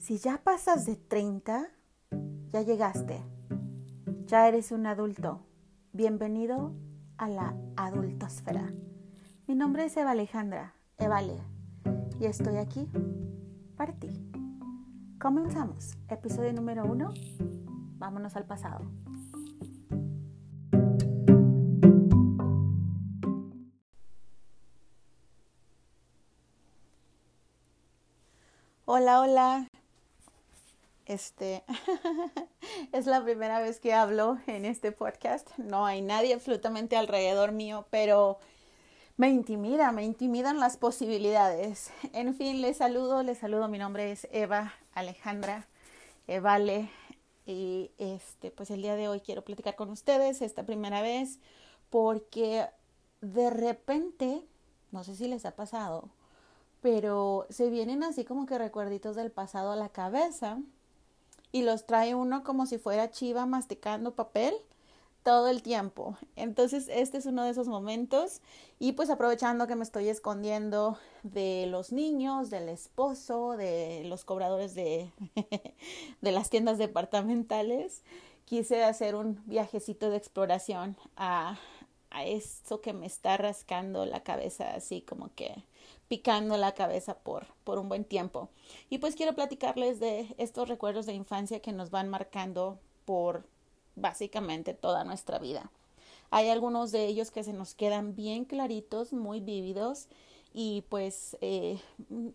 Si ya pasas de 30, ya llegaste. Ya eres un adulto. Bienvenido a la adultosfera. Mi nombre es Eva Alejandra, Evale, y estoy aquí para ti. Comenzamos. Episodio número uno. Vámonos al pasado. Hola, hola. Este es la primera vez que hablo en este podcast. No hay nadie absolutamente alrededor mío, pero me intimida, me intimidan las posibilidades. En fin, les saludo, les saludo. Mi nombre es Eva Alejandra Evale y este pues el día de hoy quiero platicar con ustedes esta primera vez porque de repente, no sé si les ha pasado, pero se vienen así como que recuerditos del pasado a la cabeza y los trae uno como si fuera chiva masticando papel todo el tiempo. Entonces, este es uno de esos momentos y pues aprovechando que me estoy escondiendo de los niños, del esposo, de los cobradores de, de las tiendas departamentales, quise hacer un viajecito de exploración a, a eso que me está rascando la cabeza así como que picando la cabeza por, por un buen tiempo. Y pues quiero platicarles de estos recuerdos de infancia que nos van marcando por básicamente toda nuestra vida. Hay algunos de ellos que se nos quedan bien claritos, muy vívidos y pues eh,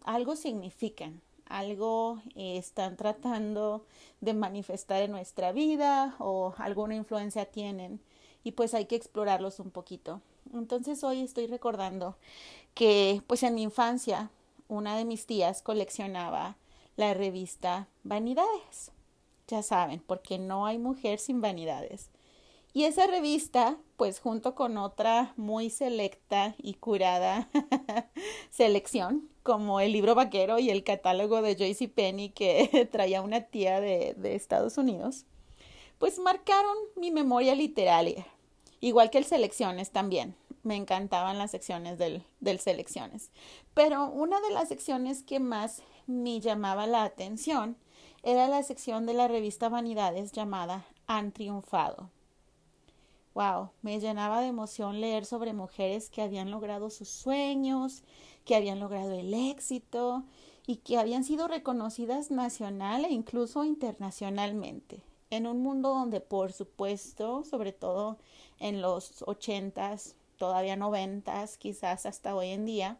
algo significan, algo están tratando de manifestar en nuestra vida o alguna influencia tienen y pues hay que explorarlos un poquito. Entonces hoy estoy recordando que pues en mi infancia una de mis tías coleccionaba la revista Vanidades. Ya saben, porque no hay mujer sin vanidades. Y esa revista, pues junto con otra muy selecta y curada selección, como el libro vaquero y el catálogo de Joyce Penny que traía una tía de, de Estados Unidos, pues marcaron mi memoria literaria, igual que el selecciones también me encantaban las secciones del, del selecciones. Pero una de las secciones que más me llamaba la atención era la sección de la revista Vanidades llamada Han triunfado. Wow, me llenaba de emoción leer sobre mujeres que habían logrado sus sueños, que habían logrado el éxito y que habían sido reconocidas nacional e incluso internacionalmente. En un mundo donde, por supuesto, sobre todo en los ochentas, todavía noventas, quizás hasta hoy en día,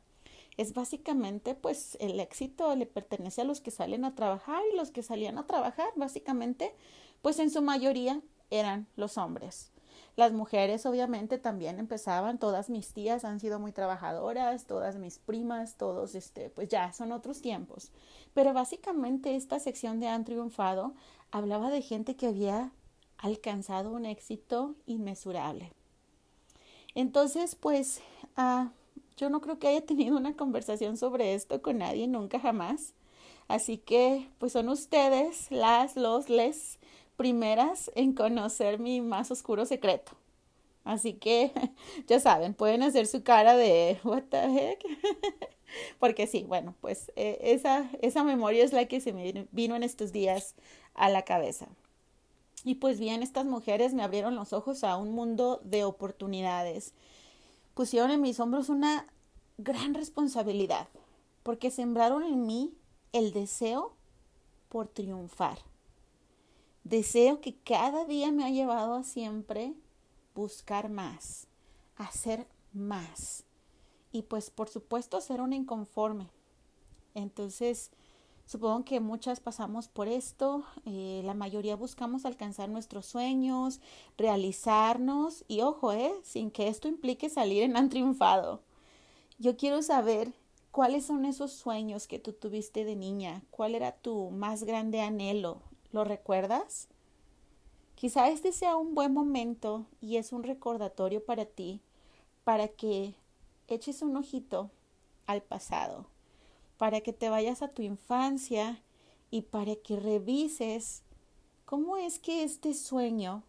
es básicamente pues el éxito le pertenece a los que salen a trabajar y los que salían a trabajar básicamente pues en su mayoría eran los hombres. Las mujeres obviamente también empezaban, todas mis tías han sido muy trabajadoras, todas mis primas, todos este pues ya son otros tiempos. Pero básicamente esta sección de Han triunfado hablaba de gente que había alcanzado un éxito inmesurable. Entonces, pues, ah, yo no creo que haya tenido una conversación sobre esto con nadie, nunca jamás. Así que, pues son ustedes las, los, les primeras en conocer mi más oscuro secreto. Así que, ya saben, pueden hacer su cara de, what the heck? Porque sí, bueno, pues eh, esa, esa memoria es la que se me vino en estos días a la cabeza. Y pues bien, estas mujeres me abrieron los ojos a un mundo de oportunidades. Pusieron en mis hombros una gran responsabilidad, porque sembraron en mí el deseo por triunfar. Deseo que cada día me ha llevado a siempre buscar más, hacer más. Y pues por supuesto ser una inconforme. Entonces, Supongo que muchas pasamos por esto, eh, la mayoría buscamos alcanzar nuestros sueños, realizarnos y ojo, eh, sin que esto implique salir en han triunfado. Yo quiero saber cuáles son esos sueños que tú tuviste de niña, cuál era tu más grande anhelo, ¿lo recuerdas? Quizá este sea un buen momento y es un recordatorio para ti, para que eches un ojito al pasado para que te vayas a tu infancia y para que revises cómo es que este sueño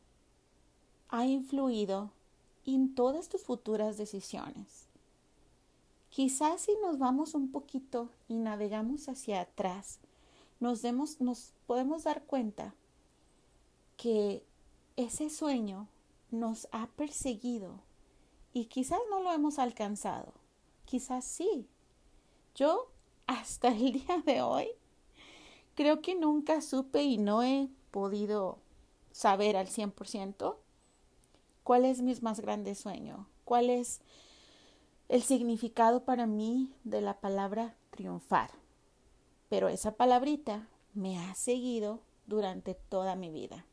ha influido en todas tus futuras decisiones. Quizás si nos vamos un poquito y navegamos hacia atrás, nos, nos podemos dar cuenta que ese sueño nos ha perseguido y quizás no lo hemos alcanzado, quizás sí. Yo hasta el día de hoy creo que nunca supe y no he podido saber al 100% cuál es mi más grande sueño, cuál es el significado para mí de la palabra triunfar. Pero esa palabrita me ha seguido durante toda mi vida.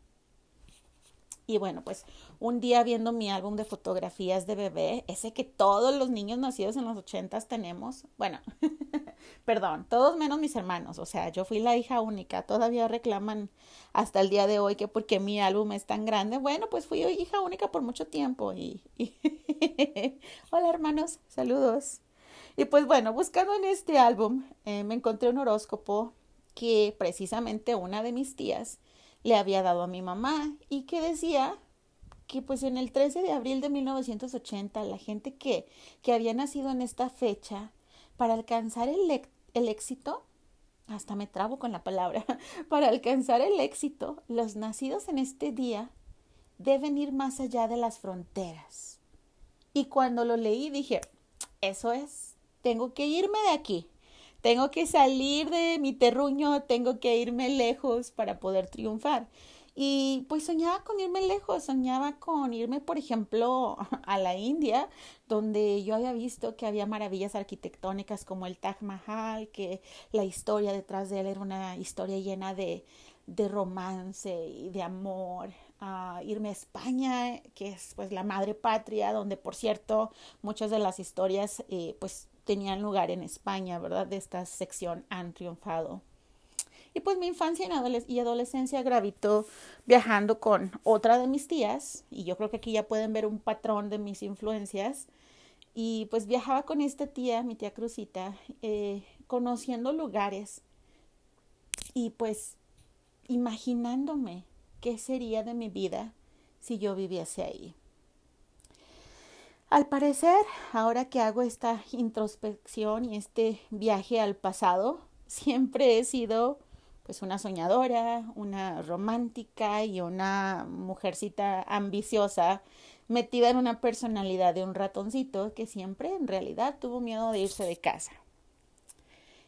Y bueno, pues un día viendo mi álbum de fotografías de bebé, ese que todos los niños nacidos en los ochentas tenemos, bueno, perdón, todos menos mis hermanos, o sea, yo fui la hija única, todavía reclaman hasta el día de hoy que porque mi álbum es tan grande, bueno, pues fui hija única por mucho tiempo y... Hola hermanos, saludos. Y pues bueno, buscando en este álbum, eh, me encontré un horóscopo que precisamente una de mis tías le había dado a mi mamá y que decía que pues en el 13 de abril de 1980 la gente que, que había nacido en esta fecha para alcanzar el, el éxito, hasta me trabo con la palabra, para alcanzar el éxito, los nacidos en este día deben ir más allá de las fronteras. Y cuando lo leí dije, eso es, tengo que irme de aquí. Tengo que salir de mi terruño, tengo que irme lejos para poder triunfar. Y pues soñaba con irme lejos, soñaba con irme, por ejemplo, a la India, donde yo había visto que había maravillas arquitectónicas como el Taj Mahal, que la historia detrás de él era una historia llena de, de romance y de amor. a irme a España, que es pues la madre patria, donde por cierto muchas de las historias eh, pues tenían lugar en España, ¿verdad? De esta sección han triunfado. Y pues mi infancia y adolescencia gravitó viajando con otra de mis tías, y yo creo que aquí ya pueden ver un patrón de mis influencias. Y pues viajaba con esta tía, mi tía Cruzita, eh, conociendo lugares y pues imaginándome qué sería de mi vida si yo viviese ahí. Al parecer, ahora que hago esta introspección y este viaje al pasado, siempre he sido pues una soñadora, una romántica y una mujercita ambiciosa metida en una personalidad de un ratoncito que siempre en realidad tuvo miedo de irse de casa.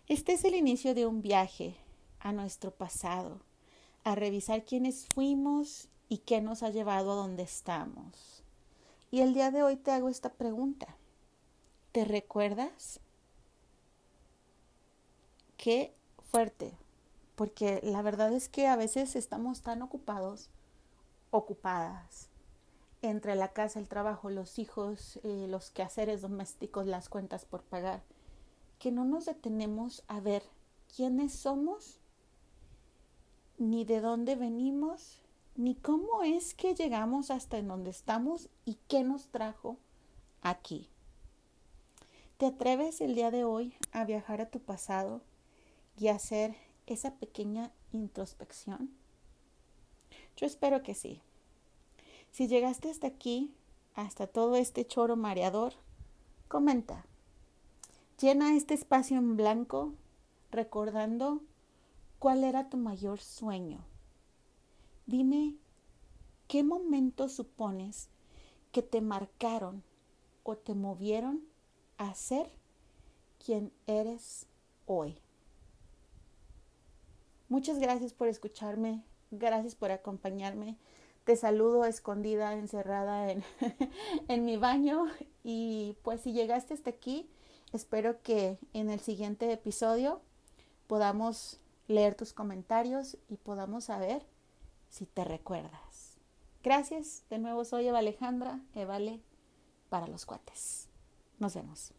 Este es el inicio de un viaje a nuestro pasado, a revisar quiénes fuimos y qué nos ha llevado a donde estamos. Y el día de hoy te hago esta pregunta. ¿Te recuerdas? Qué fuerte, porque la verdad es que a veces estamos tan ocupados, ocupadas, entre la casa, el trabajo, los hijos, eh, los quehaceres domésticos, las cuentas por pagar, que no nos detenemos a ver quiénes somos, ni de dónde venimos, ni cómo es que llegamos hasta en donde estamos y qué nos trajo aquí. ¿Te atreves el día de hoy a viajar a tu pasado y hacer esa pequeña introspección? Yo espero que sí. Si llegaste hasta aquí, hasta todo este choro mareador, comenta. Llena este espacio en blanco recordando cuál era tu mayor sueño Dime, ¿qué momentos supones que te marcaron o te movieron a ser quien eres hoy? Muchas gracias por escucharme, gracias por acompañarme. Te saludo escondida, encerrada en, en mi baño y pues si llegaste hasta aquí, espero que en el siguiente episodio podamos leer tus comentarios y podamos saber si te recuerdas. Gracias, de nuevo soy Eva Alejandra, Evale para los cuates. Nos vemos.